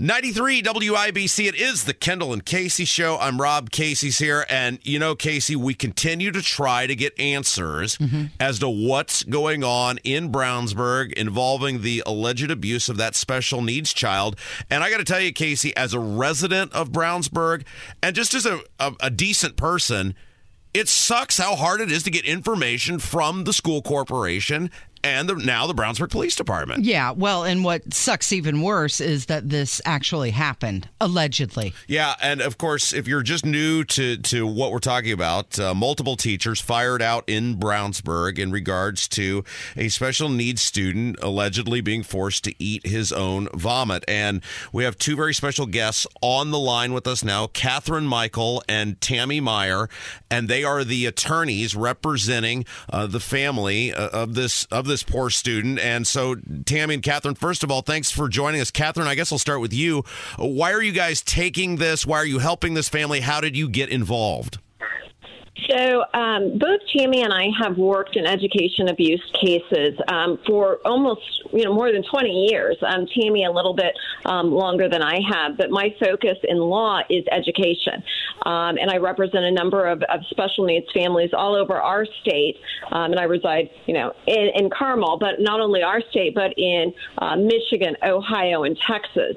93 WIBC. It is the Kendall and Casey show. I'm Rob Casey's here. And you know, Casey, we continue to try to get answers mm-hmm. as to what's going on in Brownsburg involving the alleged abuse of that special needs child. And I got to tell you, Casey, as a resident of Brownsburg and just as a, a, a decent person, it sucks how hard it is to get information from the school corporation and the, now the Brownsburg Police Department. Yeah, well, and what sucks even worse is that this actually happened, allegedly. Yeah, and of course, if you're just new to, to what we're talking about, uh, multiple teachers fired out in Brownsburg in regards to a special needs student allegedly being forced to eat his own vomit. And we have two very special guests on the line with us now Catherine Michael and Tammy Meyer, and they are the attorneys representing uh, the family uh, of this of this poor student. And so, Tammy and Catherine, first of all, thanks for joining us. Catherine, I guess I'll start with you. Why are you guys taking this? Why are you helping this family? How did you get involved? So, um, both Tammy and I have worked in education abuse cases um, for almost, you know, more than 20 years. Um, Tammy a little bit um, longer than I have, but my focus in law is education. Um, and I represent a number of, of, special needs families all over our state. Um, and I reside, you know, in, in, Carmel, but not only our state, but in uh, Michigan, Ohio, and Texas.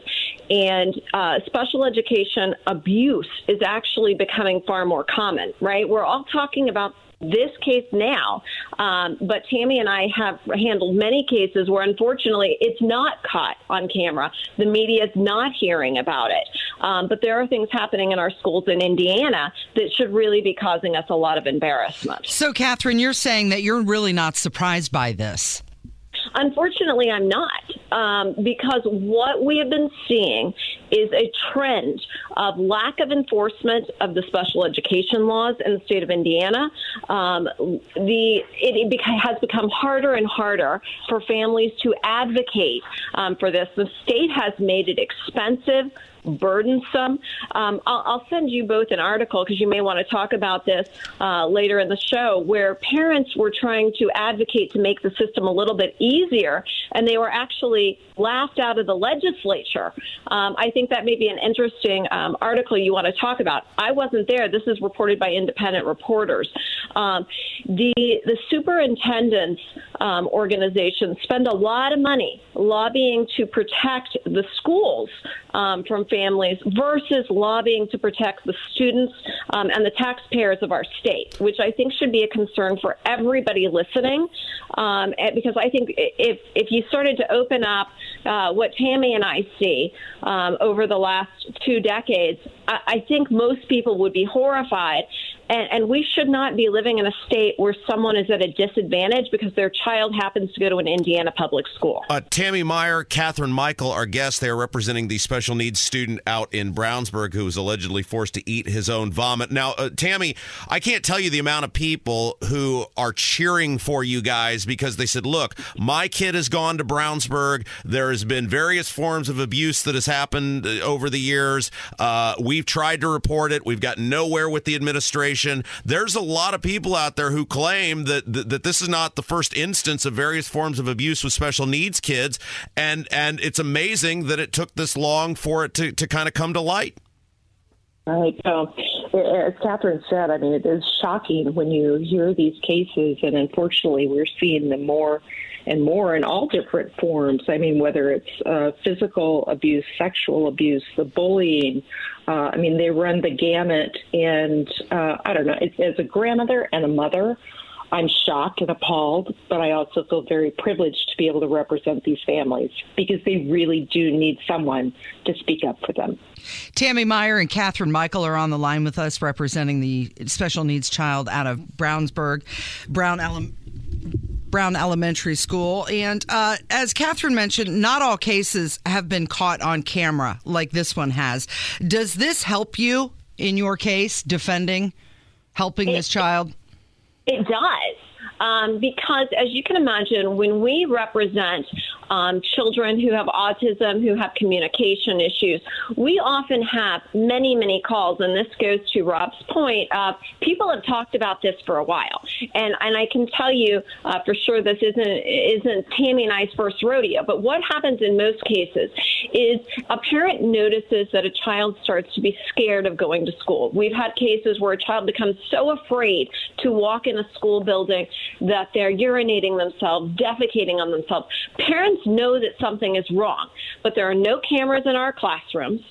And uh, special education abuse is actually becoming far more common, right? We're all talking about this case now, um, but Tammy and I have handled many cases where unfortunately it's not caught on camera. The media is not hearing about it. Um, but there are things happening in our schools in Indiana that should really be causing us a lot of embarrassment. So, Catherine, you're saying that you're really not surprised by this. Unfortunately, I'm not, um, because what we have been seeing is a trend of lack of enforcement of the special education laws in the state of Indiana. Um, the it, it, has become harder and harder for families to advocate um, for this. The state has made it expensive burdensome. Um, I'll, I'll, send you both an article because you may want to talk about this uh, later in the show, where parents were trying to advocate to make the system a little bit easier, and they were actually laughed out of the legislature. Um, I think that may be an interesting um, article you want to talk about. I wasn't there. This is reported by independent reporters. Um, the the superintendents um, organizations spend a lot of money lobbying to protect the schools um, from families versus lobbying to protect the students um, and the taxpayers of our state, which I think should be a concern for everybody listening. Because I think if if you started to open up uh, what Tammy and I see um, over the last two decades, I, I think most people would be horrified and, and, we should not be living in a state where someone is at a disadvantage because their child happens to go to an Indiana public school. Uh, Tammy Meyer, Catherine Michael, our guests, they are representing the special needs student out in Brownsburg who was allegedly forced to eat his own vomit. Now, uh, Tammy, I can't tell you the amount of people who are cheering for you guys because they said, look, my kid has gone to Brownsburg. There has been various forms of abuse that has happened uh, over the years. Uh, we've tried to report it. We've got nowhere with the administration There's a lot of people out there who claim that, that, that this is not the first instance of various forms of abuse with special needs kids, and and it's amazing that it took this long for it to, to kind of come to light. Right. So, as Catherine said, I mean, it is shocking when you hear these cases, and unfortunately, we're seeing them more and more in all different forms. I mean, whether it's uh, physical abuse, sexual abuse, the bullying. Uh, I mean, they run the gamut. And uh, I don't know, as a grandmother and a mother, I'm shocked and appalled, but I also feel very privileged to be able to represent these families because they really do need someone to speak up for them. Tammy Meyer and Catherine Michael are on the line with us representing the special needs child out of Brownsburg. Brown Ele- Brown Elementary School. And uh, as Catherine mentioned, not all cases have been caught on camera like this one has. Does this help you in your case defending, helping this child? It does. Um, because, as you can imagine, when we represent um, children who have autism, who have communication issues, we often have many, many calls. And this goes to Rob's point of people have talked about this for a while. And, and I can tell you uh, for sure this isn't, isn't Tammy and I's first rodeo. But what happens in most cases is a parent notices that a child starts to be scared of going to school. We've had cases where a child becomes so afraid to walk in a school building that they're urinating themselves, defecating on themselves. Parents know that something is wrong, but there are no cameras in our classrooms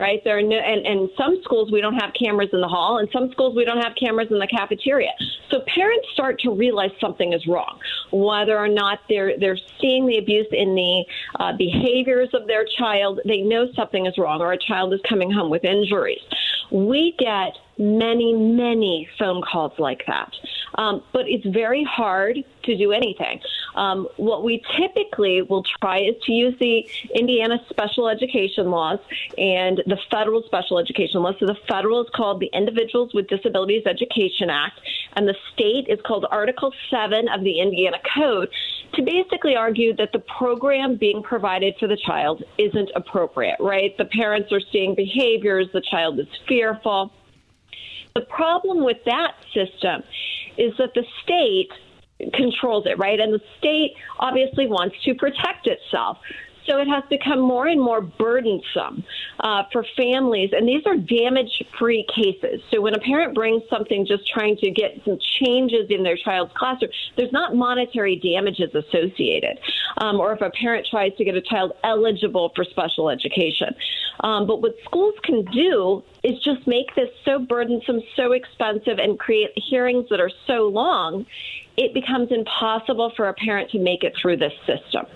right? There are no, and, and some schools we don't have cameras in the hall, and some schools we don't have cameras in the cafeteria. So parents start to realize something is wrong, whether or not they're they're seeing the abuse in the uh, behaviors of their child. They know something is wrong, or a child is coming home with injuries. We get many, many phone calls like that. Um, but it's very hard to do anything. Um, what we typically will try is to use the Indiana special education laws and the federal special education laws. So the federal is called the Individuals with Disabilities Education Act, and the state is called Article 7 of the Indiana Code to basically argue that the program being provided for the child isn't appropriate, right? The parents are seeing behaviors, the child is fearful. The problem with that system is that the state controls it, right? And the state obviously wants to protect itself. So it has become more and more burdensome uh, for families. And these are damage free cases. So when a parent brings something just trying to get some changes in their child's classroom, there's not monetary damages associated. Um, or if a parent tries to get a child eligible for special education. Um, but what schools can do is just make this so burdensome, so expensive, and create hearings that are so long, it becomes impossible for a parent to make it through this system.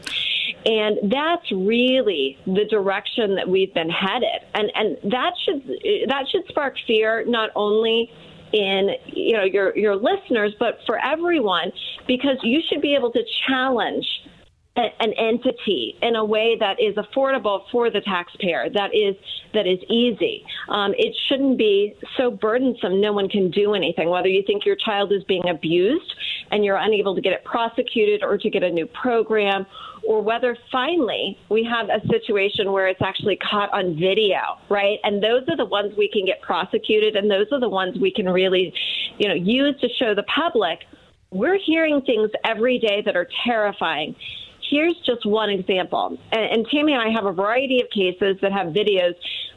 And that's really the direction that we've been headed. And and that should that should spark fear not only in you know your your listeners but for everyone because you should be able to challenge an entity in a way that is affordable for the taxpayer, that is that is easy. Um, it shouldn't be so burdensome no one can do anything. Whether you think your child is being abused and you're unable to get it prosecuted or to get a new program, or whether finally we have a situation where it's actually caught on video, right? And those are the ones we can get prosecuted, and those are the ones we can really, you know, use to show the public we're hearing things every day that are terrifying here's just one example. And, and, Tammy and I have a variety of cases that have videos.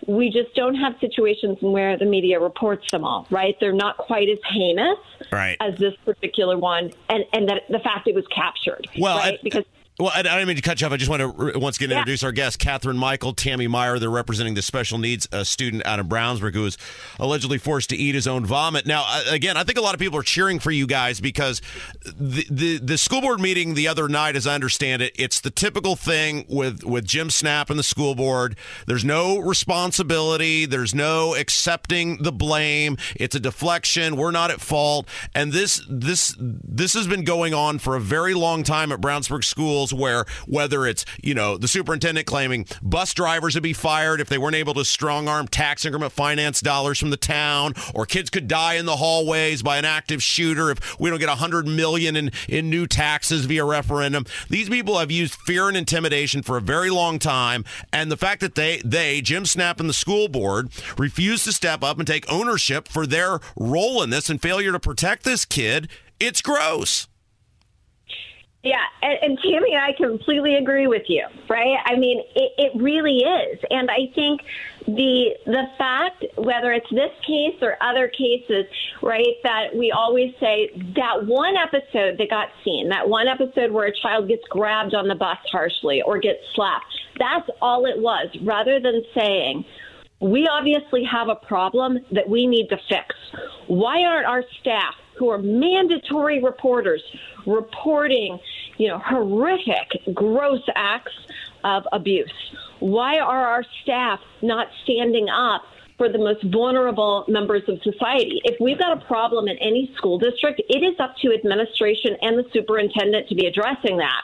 We just don't have situations where the media reports them all, right? They're not quite as heinous right. as this particular one, and, and that the fact it was captured. Well, right? I, because well, I, I don't mean to cut you off. I just want to once again yeah. introduce our guest, Catherine Michael, Tammy Meyer. They're representing the special needs uh, student out of Brownsburg who was allegedly forced to eat his own vomit. Now, again, I think a lot of people are cheering for you guys because the, the the school board meeting the other night, as I understand it, it's the typical thing with with Jim Snapp and the school board. There's no responsibility. There's no accepting the blame. It's a deflection. We're not at fault. And this this this has been going on for a very long time at Brownsburg schools where whether it's, you know, the superintendent claiming bus drivers would be fired if they weren't able to strong arm tax increment finance dollars from the town, or kids could die in the hallways by an active shooter if we don't get 100 million in, in new taxes via referendum. These people have used fear and intimidation for a very long time. And the fact that they, they, Jim Snapp and the school board, refuse to step up and take ownership for their role in this and failure to protect this kid, it's gross. Yeah, and, and Tammy I completely agree with you, right? I mean, it, it really is, and I think the the fact whether it's this case or other cases, right? That we always say that one episode that got seen, that one episode where a child gets grabbed on the bus harshly or gets slapped, that's all it was. Rather than saying we obviously have a problem that we need to fix. Why aren't our staff who are mandatory reporters reporting, you know, horrific, gross acts of abuse? Why are our staff not standing up for the most vulnerable members of society. If we've got a problem in any school district, it is up to administration and the superintendent to be addressing that.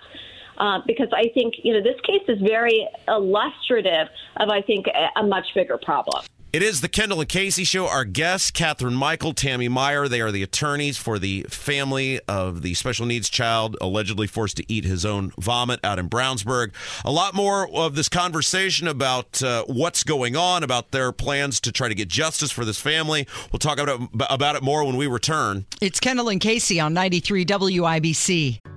Uh, because I think you know this case is very illustrative of I think a, a much bigger problem. It is the Kendall and Casey show. Our guests, Catherine Michael, Tammy Meyer, they are the attorneys for the family of the special needs child allegedly forced to eat his own vomit out in Brownsburg. A lot more of this conversation about uh, what's going on, about their plans to try to get justice for this family. We'll talk about it, about it more when we return. It's Kendall and Casey on 93 WIBC.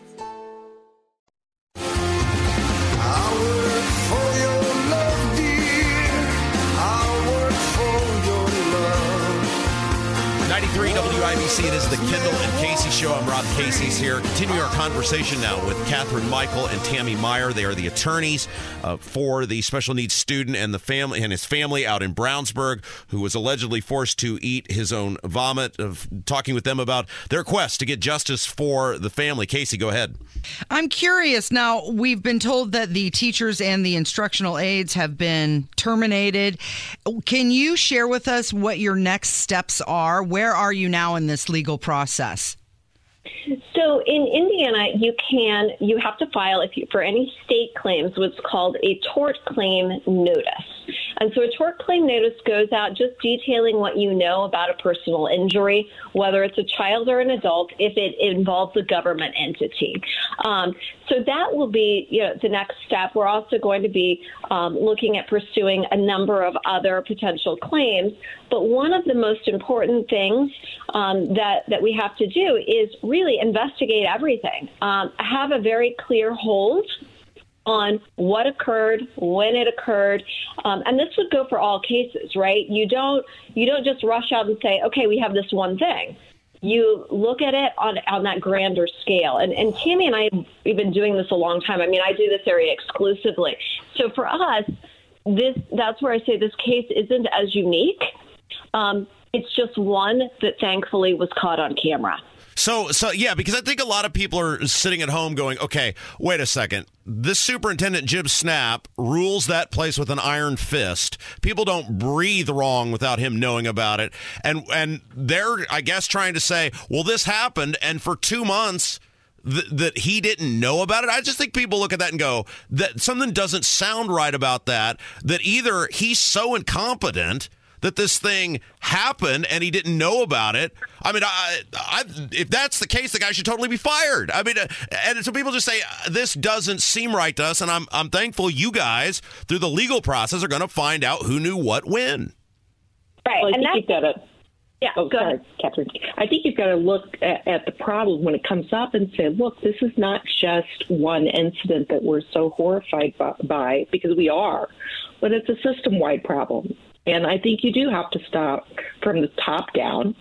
WIBC. It is the Kendall and Casey show. I'm Rob Casey's here. Continuing our conversation now with Catherine Michael and Tammy Meyer. They are the attorneys uh, for the special needs student and the family and his family out in Brownsburg, who was allegedly forced to eat his own vomit. Of talking with them about their quest to get justice for the family. Casey, go ahead. I'm curious. Now, we've been told that the teachers and the instructional aides have been terminated. Can you share with us what your next steps are? Where are you now in this legal process? So in Indiana, you can you have to file if you, for any state claims what's called a tort claim notice. And so a tort claim notice goes out just detailing what you know about a personal injury, whether it's a child or an adult, if it involves a government entity. Um, so that will be you know, the next step. We're also going to be um, looking at pursuing a number of other potential claims. But one of the most important things um, that, that we have to do is really investigate everything, um, have a very clear hold on what occurred, when it occurred, um, and this would go for all cases, right? You don't you don't just rush out and say, okay, we have this one thing. You look at it on on that grander scale. And and Tammy and I have been doing this a long time. I mean, I do this area exclusively. So for us, this that's where I say this case isn't as unique. Um, it's just one that thankfully was caught on camera. So, so yeah, because I think a lot of people are sitting at home going, okay, wait a second. This superintendent, Jim Snapp, rules that place with an iron fist. People don't breathe wrong without him knowing about it. And, and they're, I guess, trying to say, well, this happened. And for two months, th- that he didn't know about it. I just think people look at that and go that something doesn't sound right about that. That either he's so incompetent that this thing happened and he didn't know about it. I mean, I, I, if that's the case, the guy should totally be fired. I mean, uh, and so people just say this doesn't seem right to us, and I'm I'm thankful you guys through the legal process are going to find out who knew what when. Right, Well, I and think that's you've got to. yeah. Oh, go sorry, ahead. Catherine. I think you've got to look at, at the problem when it comes up and say, look, this is not just one incident that we're so horrified by, by because we are, but it's a system wide problem. And I think you do have to stop from the top down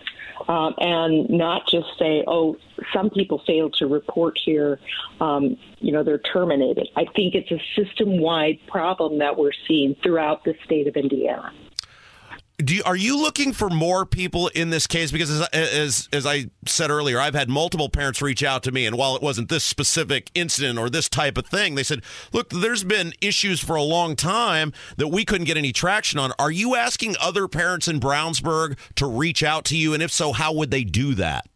um, and not just say, oh, some people failed to report here, um, you know, they're terminated. I think it's a system wide problem that we're seeing throughout the state of Indiana. Do you, are you looking for more people in this case? Because as, as as I said earlier, I've had multiple parents reach out to me, and while it wasn't this specific incident or this type of thing, they said, "Look, there's been issues for a long time that we couldn't get any traction on." Are you asking other parents in Brownsburg to reach out to you, and if so, how would they do that?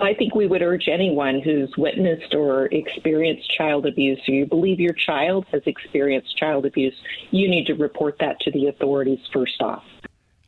I think we would urge anyone who's witnessed or experienced child abuse, or you believe your child has experienced child abuse, you need to report that to the authorities first off.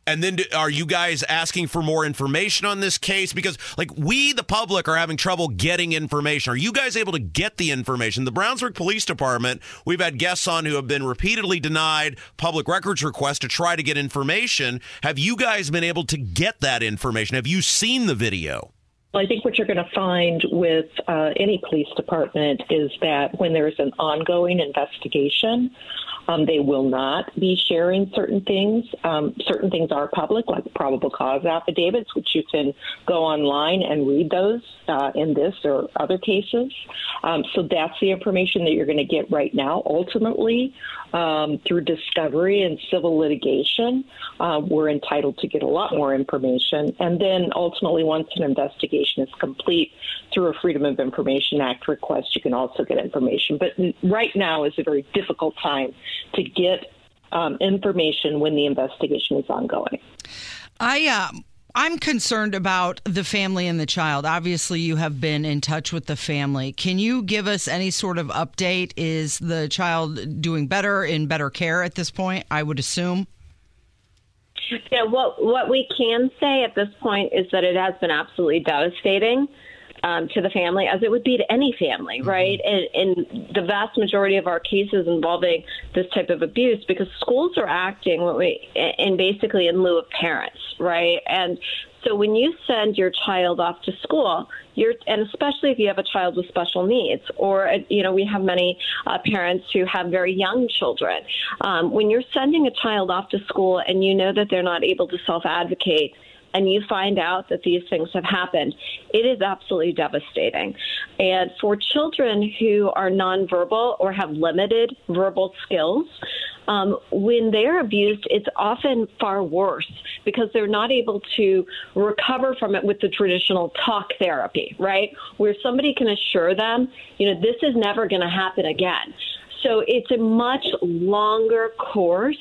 And then do, are you guys asking for more information on this case? Because, like, we, the public, are having trouble getting information. Are you guys able to get the information? The Brownsburg Police Department, we've had guests on who have been repeatedly denied public records requests to try to get information. Have you guys been able to get that information? Have you seen the video? Well, I think what you're going to find with uh, any police department is that when there's an ongoing investigation, Um, they will not be sharing certain things. Um, certain things are public, like probable cause affidavits, which you can go online and read those uh, in this or other cases. Um, so that's the information that you're going to get right now. Ultimately, um, through discovery and civil litigation, uh, we're entitled to get a lot more information. And then ultimately, once an investigation is complete through a Freedom of Information Act request, you can also get information. But right now is a very difficult time to get um, information when the investigation is ongoing. I uh, I'm concerned about the family and the child. Obviously, you have been in touch with the family. Can you give us any sort of update? Is the child doing better in better care at this point? I would assume. Yeah, what what we can say at this point is that it has been absolutely devastating um, to the family, as it would be to any family, mm-hmm. right? And in the vast majority of our cases involving this type of abuse, because schools are acting in basically in lieu of parents, right? And so when you send your child off to school, you're, and especially if you have a child with special needs, or you know, we have many uh, parents who have very young children. Um, when you're sending a child off to school and you know that they're not able to self-advocate and you find out that these things have happened, it is absolutely devastating. And for children who are nonverbal or have limited verbal skills, um, when they're abused, it's often far worse because they're not able to recover from it with the traditional talk therapy, right? Where somebody can assure them, you know, this is never going to happen again. So it's a much longer course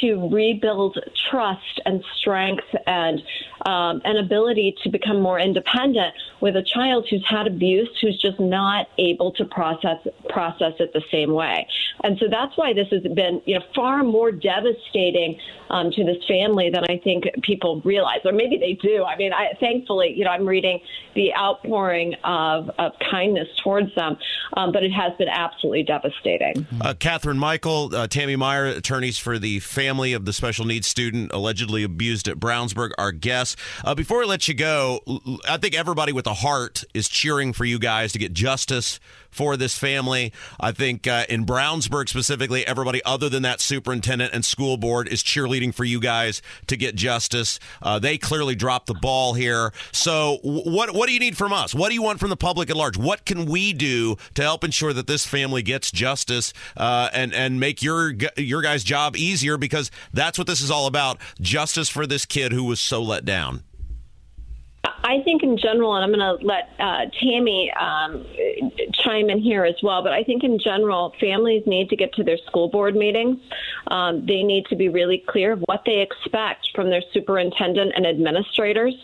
to rebuild trust and strength and um, an ability to become more independent with a child who's had abuse who's just not able to process process it the same way. And so that's why this has been you know far more devastating um, to this family than I think people realize, or maybe they do. I mean, I, thankfully, you know, I'm reading the outpouring of, of kindness towards them, um, but it has been absolutely devastating. Uh, Catherine Michael, uh, Tammy Meyer, attorneys for the family of the special needs student allegedly abused at Brownsburg, our guests. Uh, before I let you go, I think everybody with a heart is cheering for you guys to get justice for this family. I think uh, in Brownsburg specifically, everybody other than that superintendent and school board is cheerleading for you guys to get justice. Uh, they clearly dropped the ball here. So, what what do you need from us? What do you want from the public at large? What can we do to help ensure that this family gets justice uh, and and make your your guys' job easier? Because that's what this is all about: justice for this kid who was so let down. I think in general, and I'm going to let uh, Tammy um, chime in here as well, but I think in general, families need to get to their school board meetings. Um, they need to be really clear of what they expect from their superintendent and administrators.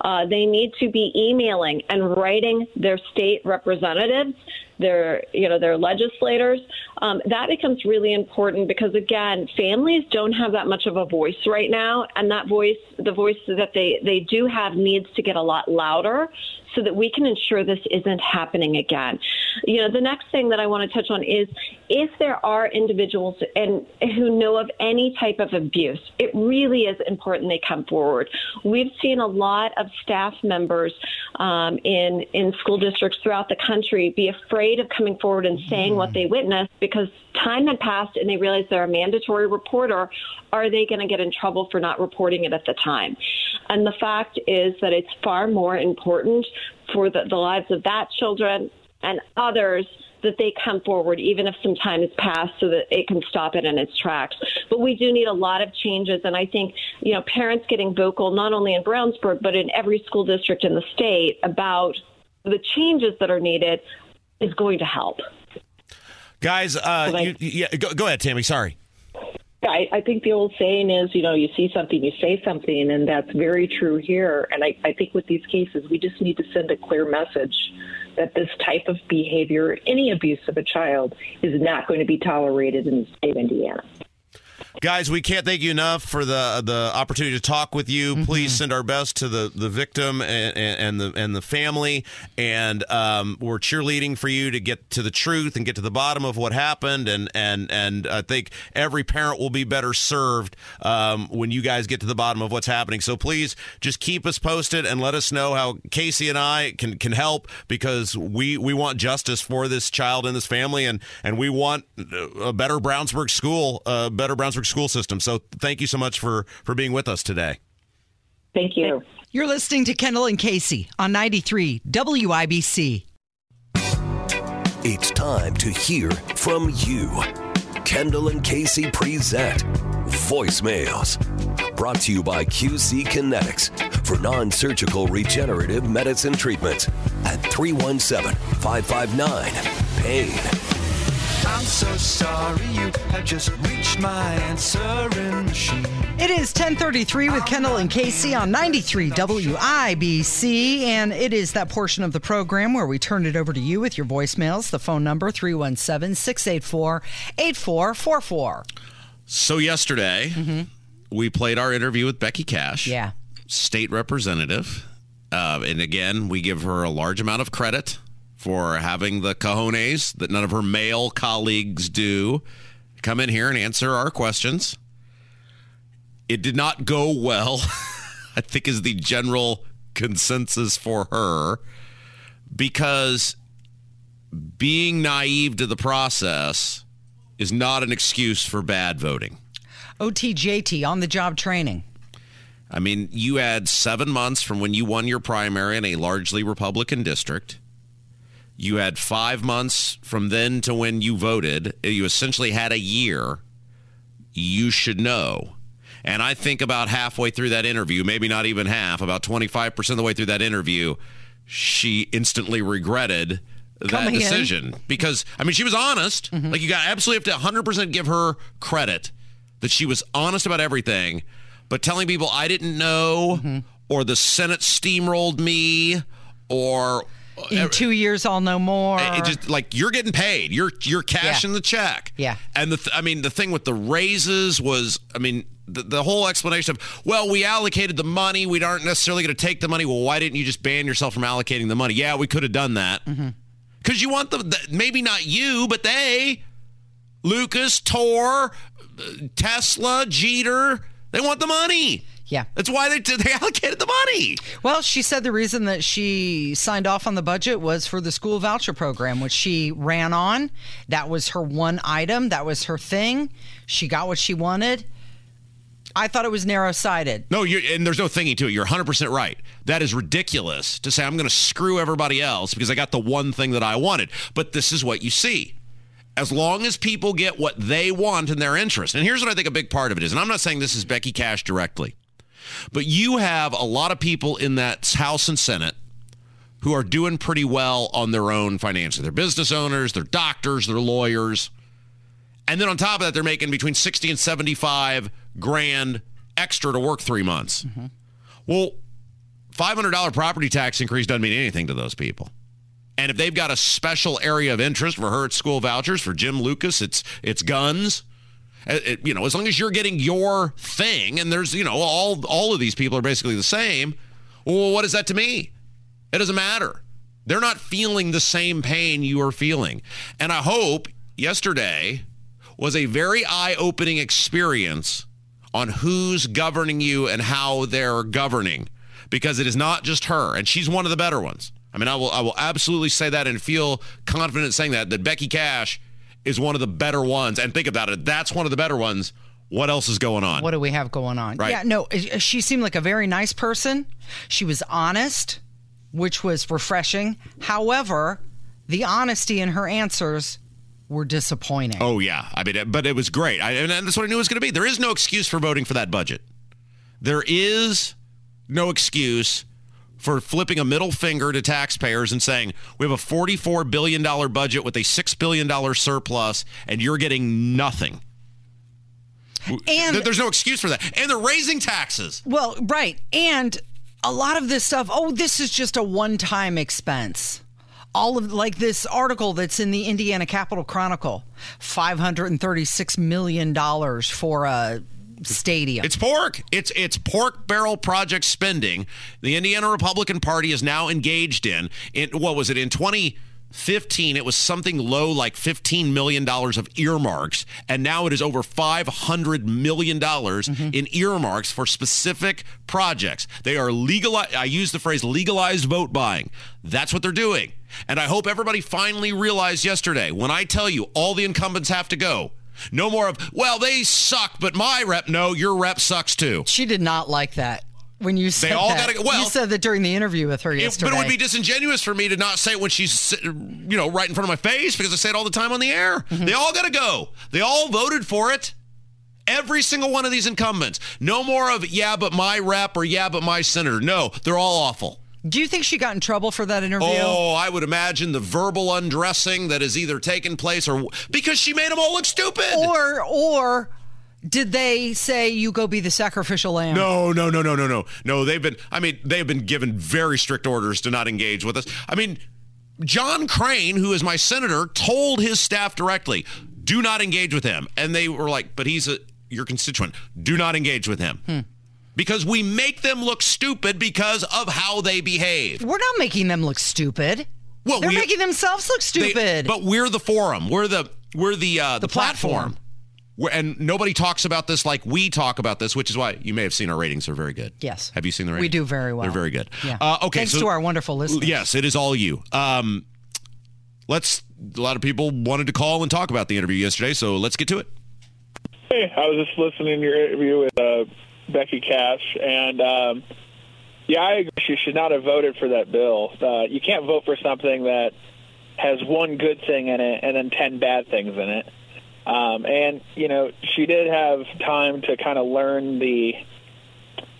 Uh, they need to be emailing and writing their state representatives their you know their legislators um, that becomes really important because again families don't have that much of a voice right now and that voice the voice that they they do have needs to get a lot louder so that we can ensure this isn't happening again. You know, the next thing that I want to touch on is if there are individuals and who know of any type of abuse, it really is important they come forward. We've seen a lot of staff members um, in in school districts throughout the country be afraid of coming forward and saying mm. what they witnessed because time had passed and they realized they're a mandatory reporter. Are they going to get in trouble for not reporting it at the time? And the fact is that it's far more important for the, the lives of that children and others that they come forward, even if some time has passed, so that it can stop it in its tracks. But we do need a lot of changes, and I think you know parents getting vocal not only in Brownsburg but in every school district in the state about the changes that are needed is going to help. Guys, uh, you, yeah, go, go ahead, Tammy. Sorry. I, I think the old saying is, you know, you see something, you say something, and that's very true here. And I, I think with these cases, we just need to send a clear message that this type of behavior, any abuse of a child, is not going to be tolerated in the state of Indiana. Guys, we can't thank you enough for the the opportunity to talk with you. Mm-hmm. Please send our best to the, the victim and, and the and the family, and um, we're cheerleading for you to get to the truth and get to the bottom of what happened. And and and I think every parent will be better served um, when you guys get to the bottom of what's happening. So please just keep us posted and let us know how Casey and I can can help because we we want justice for this child and this family, and and we want a better Brownsburg school, a better Brownsburg school system. So thank you so much for for being with us today. Thank you. You're listening to Kendall and Casey on 93 WIBC. It's time to hear from you. Kendall and Casey present Voicemails. Brought to you by QC Kinetics for non surgical regenerative medicine treatments at 317 559 PAIN. I'm so sorry you have just reached my answering machine. It is 1033 with Kendall and Casey on 93 WIBC, and it is that portion of the program where we turn it over to you with your voicemails. The phone number 317 684 8444. So yesterday we played our interview with Becky Cash. Yeah. state representative. Uh, and again, we give her a large amount of credit for having the cojones that none of her male colleagues do come in here and answer our questions. It did not go well, I think, is the general consensus for her because being naive to the process is not an excuse for bad voting. OTJT on the job training. I mean, you had seven months from when you won your primary in a largely Republican district. You had five months from then to when you voted. You essentially had a year. You should know. And I think about halfway through that interview, maybe not even half, about 25% of the way through that interview, she instantly regretted that Coming in. decision. Because, I mean, she was honest. Mm-hmm. Like, you got absolutely have to 100% give her credit that she was honest about everything. But telling people I didn't know, mm-hmm. or the Senate steamrolled me, or In two years, I'll know more. it just like you're getting paid. You're you're cashing Yeah. the check. Yeah. And the th- I mean the thing with the raises was I mean the, the whole explanation of well we allocated the money we aren't necessarily going to take the money. Well why didn't you just ban yourself from allocating the money? Yeah we could have done that because you want the, the maybe not you but they Lucas Tor uh, Tesla Jeter they want the money. Yeah. That's why they they allocated the money. Well, she said the reason that she signed off on the budget was for the school voucher program, which she ran on. That was her one item. That was her thing. She got what she wanted. I thought it was narrow sighted. No, you and there's no thinking to it. You're 100% right. That is ridiculous to say I'm going to screw everybody else because I got the one thing that I wanted. But this is what you see. As long as people get what they want in their interest. And here's what I think a big part of it is. And I'm not saying this is Becky Cash directly. But you have a lot of people in that House and Senate who are doing pretty well on their own financially. They're business owners, they're doctors, they're lawyers. And then on top of that, they're making between 60 and 75 grand extra to work three months. Mm-hmm. Well, $500 property tax increase doesn't mean anything to those people. And if they've got a special area of interest for her, it's school vouchers. For Jim Lucas, it's it's guns. Uh, you know, as long as you're getting your thing, and there's you know all all of these people are basically the same. Well, what is that to me? It doesn't matter. They're not feeling the same pain you are feeling. And I hope yesterday was a very eye-opening experience on who's governing you and how they're governing because it is not just her and she's one of the better ones. I mean, I will I will absolutely say that and feel confident saying that that Becky Cash is one of the better ones and think about it, that's one of the better ones. What else is going on? What do we have going on? Right. Yeah, no, uh, she seemed like a very nice person. She was honest, which was refreshing. However, the honesty in her answers were disappointing. Oh yeah, I mean, but it was great, I, and that's what I knew it was going to be. There is no excuse for voting for that budget. There is no excuse for flipping a middle finger to taxpayers and saying we have a forty-four billion dollar budget with a six billion dollar surplus, and you're getting nothing. And- there's no excuse for that, and they're raising taxes. Well, right. And a lot of this stuff, oh, this is just a one time expense. all of like this article that's in the Indiana Capital Chronicle, five hundred and thirty-six million dollars for a stadium. It's pork. It's it's pork barrel project spending. The Indiana Republican Party is now engaged in. In what was it in 2015? It was something low like 15 million dollars of earmarks, and now it is over 500 million dollars mm-hmm. in earmarks for specific projects. They are legal. I use the phrase legalized vote buying. That's what they're doing. And I hope everybody finally realized yesterday when I tell you all the incumbents have to go. No more of, well, they suck, but my rep, no, your rep sucks too. She did not like that when you said all that. gotta well- you said that during the interview with her It- yesterday. but it would be disingenuous for me to not say it when she's, you know, right in front of my face because I say it all the time on the air. Mm-hmm. They all got to go. They all voted for it. Every single one of these incumbents. No more of, yeah, but my rep or yeah, but my senator. No, they're all awful. Do you think she got in trouble for that interview? Oh, I would imagine the verbal undressing that has either taken place or because she made them all look stupid. Or or did they say you go be the sacrificial lamb? No, no, no, no, no, no. No, they've been, I mean, they've been given very strict orders to not engage with us. I mean, John Crane, who is my senator, told his staff directly, do not engage with him. And they were like, but he's a, your constituent. Do not engage with him. Hmm. Because we make them look stupid because of how they behave. We're not making them look stupid. Well, They're we- making themselves look They- stupid. but we're the forum. We're the we're the uh, the, platform. platform. And nobody talks about this like we talk about this, which is why you may have seen our ratings are very good. Yes. Have you seen the ratings? We do very well. They're very good. Yeah. Uh, okay. Thanks so- to our wonderful listeners. Yes, it is all you. Um, let's. A lot of people wanted to call and talk about the interview yesterday, so let's get to it. Hey, I was just listening to your interview with uh, Becky Cash, and um, yeah, I agree. She should not have voted for that bill. Uh, you can't vote for something that has one good thing in it and then ten bad things in it. Um, and you know, she did have time to kind of learn the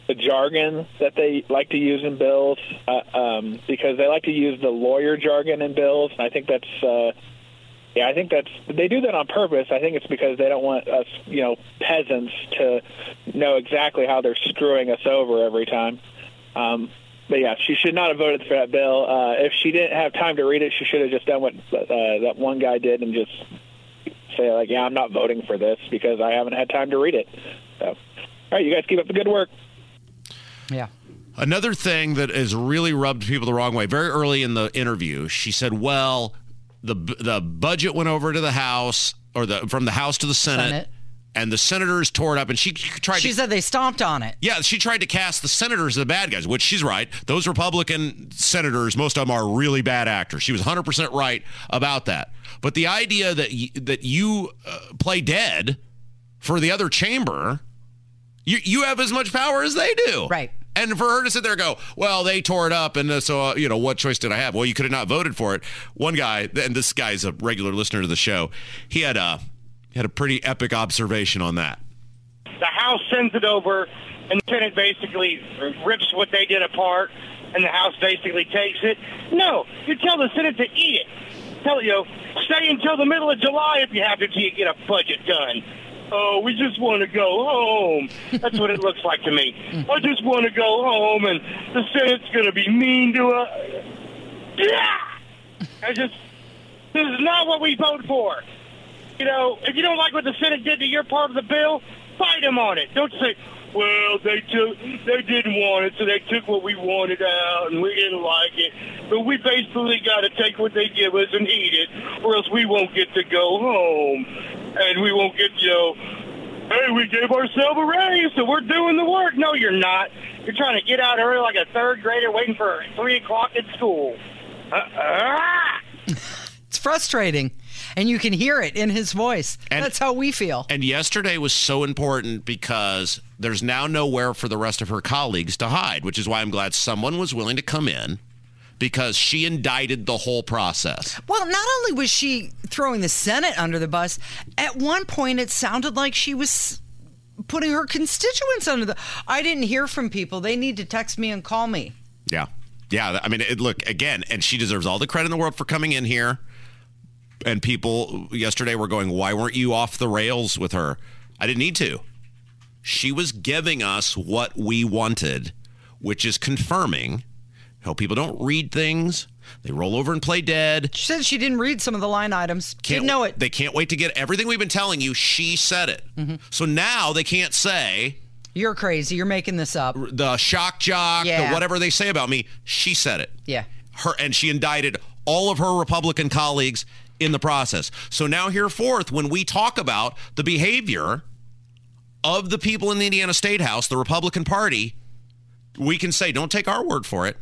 the jargon that they like to use in bills uh, um, because they like to use the lawyer jargon in bills, and I think that's. Uh, yeah, I think that's they do that on purpose. I think it's because they don't want us, you know, peasants to know exactly how they're screwing us over every time. Um, but yeah, she should not have voted for that bill. Uh, if she didn't have time to read it, she should have just done what uh, that one guy did and just say like, "Yeah, I'm not voting for this because I haven't had time to read it." So, all right, you guys keep up the good work. Yeah. Another thing that has really rubbed people the wrong way. Very early in the interview, she said, "Well, the the budget went over to the House, or the from the House to the Senate, Senate. and the senators tore it up." And she tried She to said they stomped on it. Yeah, she tried to cast the senators as the bad guys, which she's right. Those Republican senators, most of them are really bad actors. She was 100% right about that. But the idea that y- that you uh, play dead for the other chamber, you you have as much power as they do. Right. And for her to sit there and go, well, they tore it up, and uh, so uh, you know, what choice did I have? Well, you could have not voted for it. One guy, and this guy's a regular listener to the show, he had a he had a pretty epic observation on that. the House sends it over, and the Senate basically rips what they did apart, and the House basically takes it. No, you tell the Senate to eat it. Tell you stay until the middle of July if you have to till you get a budget done. Oh, we just want to go home. That's what it looks like to me. I just want to go home, and the Senate's going to be mean to us. Yeah, I just this is not what we voted for. You know, if you don't like what the Senate did to your part of the bill, fight them on it. Don't say, "Well, they took, they didn't want it, so they took what we wanted out, and we didn't like it." But we basically got to take what they give us and eat it, or else we won't get to go home, and we won't get, you know. Hey, we gave ourselves a raise, so we're doing the work. No, you're not. You're trying to get out early like a third grader waiting for three o'clock at school. Uh-uh. It's frustrating. And you can hear it in his voice. And- That's how we feel. And yesterday was so important because there's now nowhere for the rest of her colleagues to hide, which is why I'm glad someone was willing to come in because she indicted the whole process. Well, not only was she throwing the Senate under the bus, at one point it sounded like she was putting her constituents under the. I didn't hear from people. They need to text me and call me. Yeah. Yeah. I mean, it, look, again, and she deserves all the credit in the world for coming in here. And people yesterday were going, why weren't you off the rails with her? I didn't need to. She was giving us what we wanted, which is confirming how people don't read things. They roll over and play dead. She said she didn't read some of the line items. Didn't know it. They can't wait to get everything we've been telling you. She said it. Mm-hmm. So now they can't say You're crazy. You're making this up. the shock jock, Yeah. the whatever they say about me. She said it. Yeah. Her and she indicted all of her Republican colleagues in the process. So now here forth, when we talk about the behavior of the people in the Indiana State House, the Republican Party, we can say, don't take our word for it.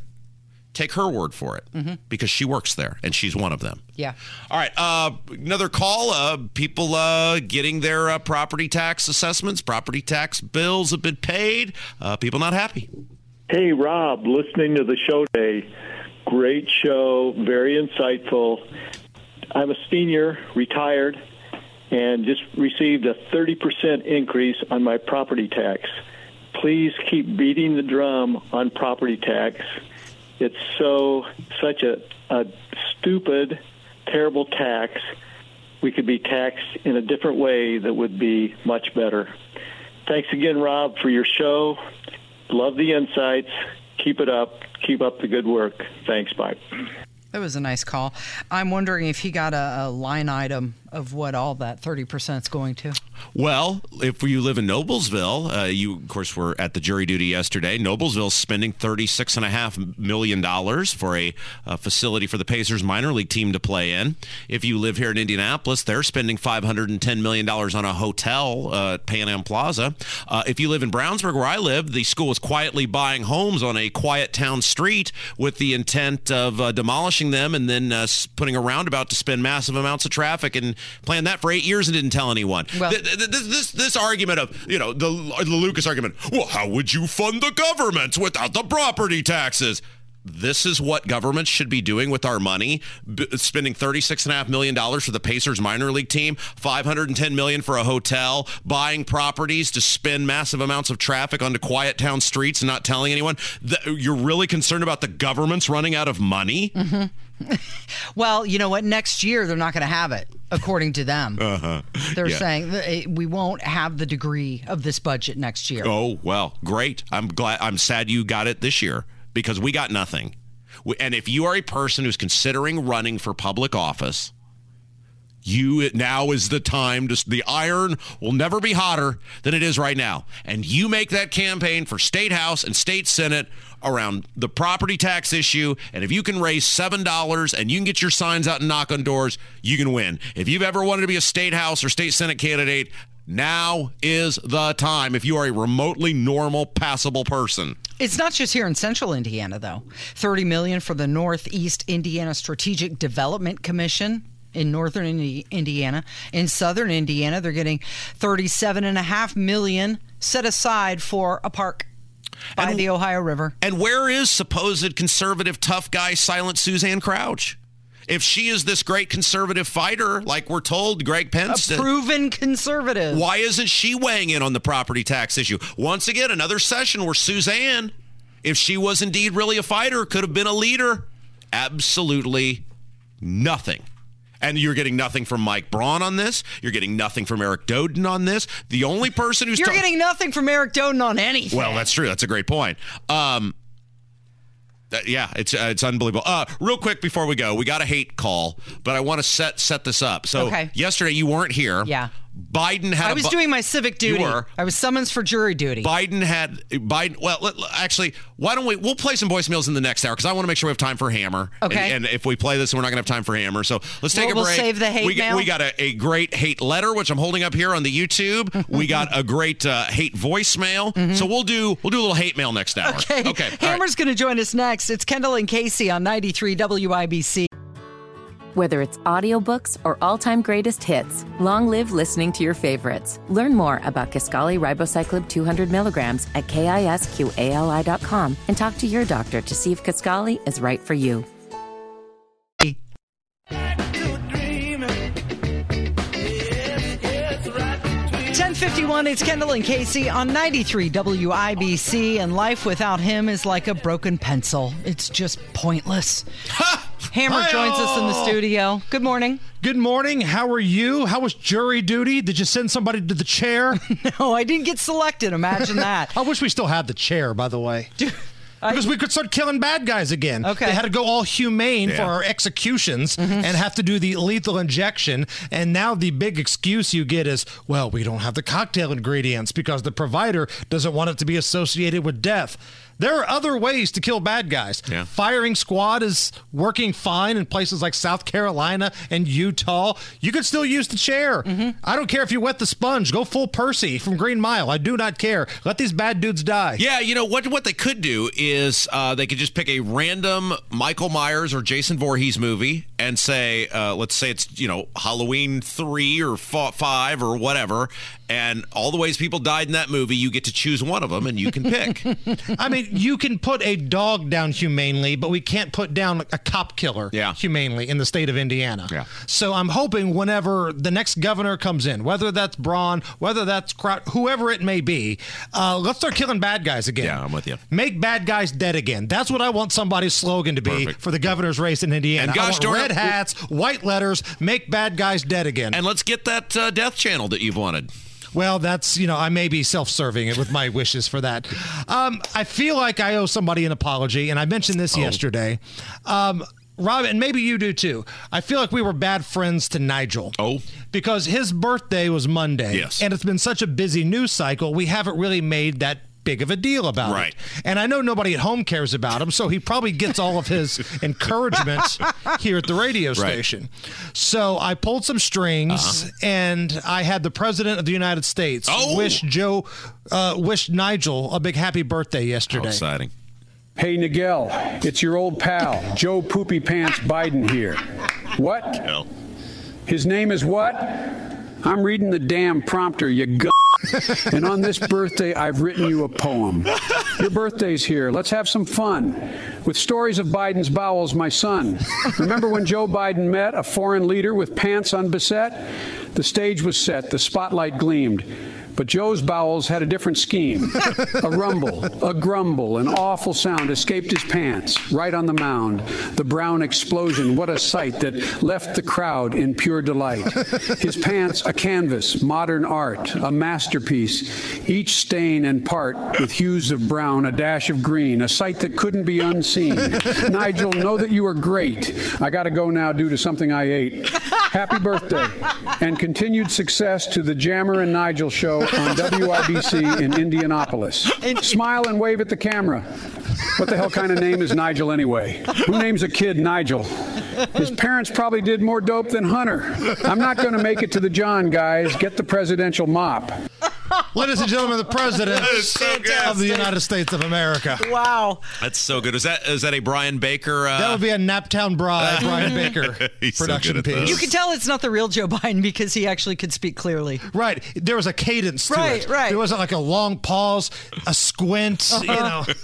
Take her word for it because she works there and she's one of them. Yeah. All right. Uh, another call. Uh, people uh, getting their uh, property tax assessments, property tax bills have been paid. Uh, people not happy. Hey, Rob, listening to the show today. Great show, very insightful. I'm a senior, retired, and just received a 30% increase on my property tax. Please keep beating the drum on property tax. It's so, such a, a stupid, terrible tax. We could be taxed in a different way that would be much better. Thanks again, Rob, for your show. Love the insights. Keep it up. Keep up the good work. Thanks. Bye. That was a nice call. I'm wondering if he got a, a line item of what all that 30% is going to. Well, if you live in Noblesville, uh, you of course were at the jury duty yesterday. Noblesville's spending thirty-six and a half million dollars for a, uh facility for the Pacers minor league team to play in. If you live here in Indianapolis, they're spending five hundred and ten million dollars on a hotel uh, at Pan Am Plaza. Uh, if you live in Brownsburg, where I live, the school is quietly buying homes on a quiet town street with the intent of uh, demolishing them and then uh, putting a roundabout to spend massive amounts of traffic and planned that for eight years and didn't tell anyone. Well- Th- th- this, this this argument of you know the the Lucas argument. Well, how would you fund the government without the property taxes? This is what governments should be doing with our money, b- spending $36.5 million for the Pacers minor league team, 510 million for a hotel, buying properties to spend massive amounts of traffic onto quiet town streets and not telling anyone. You're really concerned about the government's running out of money? Well, you know what? Next year, they're not going to have it, according to them. Uh-huh. They're Yeah. saying it- we won't have the degree of this budget next year. Oh well, great. I'm glad. I'm sad you got it this year because we got nothing. And if you are a person who's considering running for public office, you now is the time to. The iron will never be hotter than it is right now, and you make that campaign for state house and state senate around the property tax issue. And if you can raise seven dollars and you can get your signs out and knock on doors, you can win. If you've ever wanted to be a state house or state senate candidate. Now is the time if you are a remotely normal, passable person. It's not just here in central Indiana, though. 30 million for the Northeast Indiana Strategic Development Commission in northern Indi- Indiana. In southern Indiana, they're getting 37 and a half million set aside for a park by the Ohio River. And where is supposed conservative tough guy silent Suzanne Crouch? If she is this great conservative fighter, like we're told, Greg Pence, A proven conservative. why isn't she weighing in on the property tax issue? Once again, another session where Suzanne, if she was indeed really a fighter, could have been a leader. Absolutely nothing. And you're getting nothing from Mike Braun on this. You're getting nothing from Eric Doden on this. The only person who's You're ta- getting nothing from Eric Doden on anything. well, that's true. That's a great point. Um, that- yeah, it's uh, it's unbelievable. Uh, real quick before we go, we got a hate call, but I want to set set this up. So Okay. yesterday you weren't here. Yeah. Biden had. I was bu- doing my civic duty. You were. I was summons for jury duty. Biden had Biden. Well, let, actually, why don't we? We'll play some voicemails in the next hour because I want to make sure we have time for Hammer. Okay. And, and if we play this, we're not going to have time for Hammer. So let's take Well, a we'll break. save the hate we, got- mail. we got a, a great hate letter, which I'm holding up here on the YouTube. we got a great uh, hate voicemail. So we'll do we'll do a little hate mail next hour. Okay. Okay. all right. Hammer's going to join us next. It's Kendall and Casey on 93 WIBC. Whether it's audiobooks or all-time greatest hits, long live listening to your favorites. Learn more about Kisqali Ribociclib 200 milligrams at kisqali.com and talk to your doctor to see if Kisqali is right for you. 1051, it's Kendall and Casey on 93 WIBC, and life without him is like a broken pencil. It's just pointless. Hammer joins us in the studio. Good morning. Good morning. How are you? How was jury duty? Did you send somebody to the chair? no, I didn't get selected. Imagine that. I wish we still had the chair, by the way. Because we could start killing bad guys again. Okay. They had to go all humane for our executions mm-hmm. and have to do the lethal injection. And now the big excuse you get is, well, we don't have the cocktail ingredients because the provider doesn't want it to be associated with death. There are other ways to kill bad guys. Yeah. Firing squad is working fine in places like South Carolina and Utah. You could still use the chair. I don't care if you wet the sponge. Go full Percy from Green Mile. I do not care. Let these bad dudes die. Yeah, you know what? What they could do is uh, they could just pick a random Michael Myers or Jason Voorhees movie and say, uh, let's say it's you know Halloween three or five or whatever, and all the ways people died in that movie, you get to choose one of them and you can pick. I mean, you can put a dog down humanely, but we can't put down a cop killer Yeah. humanely in the state of Indiana. Yeah. So I'm hoping whenever the next governor comes in, whether that's Braun, whether that's Crouch, whoever it may be, uh, let's start killing bad guys again. Yeah, I'm with you. Make bad guys dead again. That's what I want somebody's slogan to be Perfect. for the governor's race in Indiana. And gosh I want darn red hats, white letters, make bad guys dead again. and let's get that uh, death channel that you've wanted. Well, that's, you know, I may be self serving with my wishes for that. Um, I feel like I owe somebody an apology, and I mentioned this yesterday. Um, Rob, and maybe you do too. I feel like we were bad friends to Nigel. Oh. Because his birthday was Monday. Yes. And it's been such a busy news cycle, we haven't really made that big of a deal about Right. it. And I know nobody at home cares about him, so he probably gets all of his encouragement here at the radio Right. station. So I pulled some strings and I had the president of the United States Uh-huh. Oh. wish Joe, uh, wish Nigel a big happy birthday How yesterday. exciting! Hey, Nigel, it's your old pal, Joe Poopy Pants Biden here. What? Hell. His name is what? I'm reading the damn prompter, you g. and on this birthday, I've written you a poem. Your birthday's here. Let's have some fun. With stories of Biden's bowels, my son. Remember when Joe Biden met a foreign leader with pants unbeset? The stage was set, the spotlight gleamed. But Joe's bowels had a different scheme. A rumble, a grumble, an awful sound escaped his pants, right on the mound. The brown explosion, what a sight that left the crowd in pure delight. His pants, a canvas, modern art, a masterpiece, each stain and part with hues of brown, a dash of green, a sight that couldn't be unseen. Nigel, know that you are great. I got to go now due to something I ate. Happy birthday and continued success to the Hammer and Nigel show on WIBC in Indianapolis. Smile and wave at the camera. What the hell kind of name is Nigel anyway? Who names a kid Nigel? His parents probably did more dope than Hunter. I'm not going to make it to the John, guys. Get the presidential mop. Ladies and gentlemen, the president so of the United States of America. Wow. That's so good. Is that is that a Brian Baker? Uh, That would be a Naptown Bride, Brian Baker He's so production piece. those. You can tell it's not the real Joe Biden because he actually could speak clearly. Right. There was a cadence to Right, it. right. There wasn't like a long pause, a squint, you know.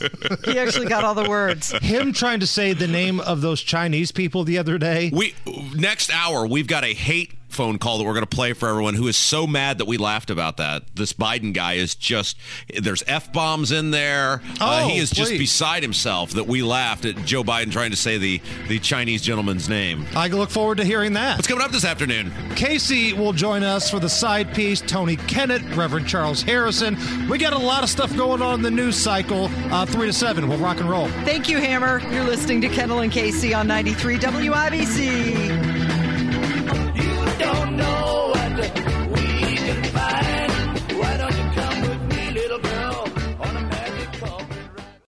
He actually got all the words. Him trying to say the name of those Chinese people the other day. We next hour we've got a hate phone call that we're going to play for everyone who is so mad that we laughed about that. This Biden guy is just there's f bombs in there. uh, Oh, he is just beside himself that we laughed at Joe Biden trying to say the the Chinese gentleman's name. I look forward to hearing that. What's coming up this afternoon? Casey will join us for the side piece. Tony Kennett, Reverend Charles Harrison. We got a lot of stuff going on in the news cycle. Uh, three to seven. We'll rock and roll. Thank you, Hammer. You're listening to Kendall and Casey on 93 WIBC.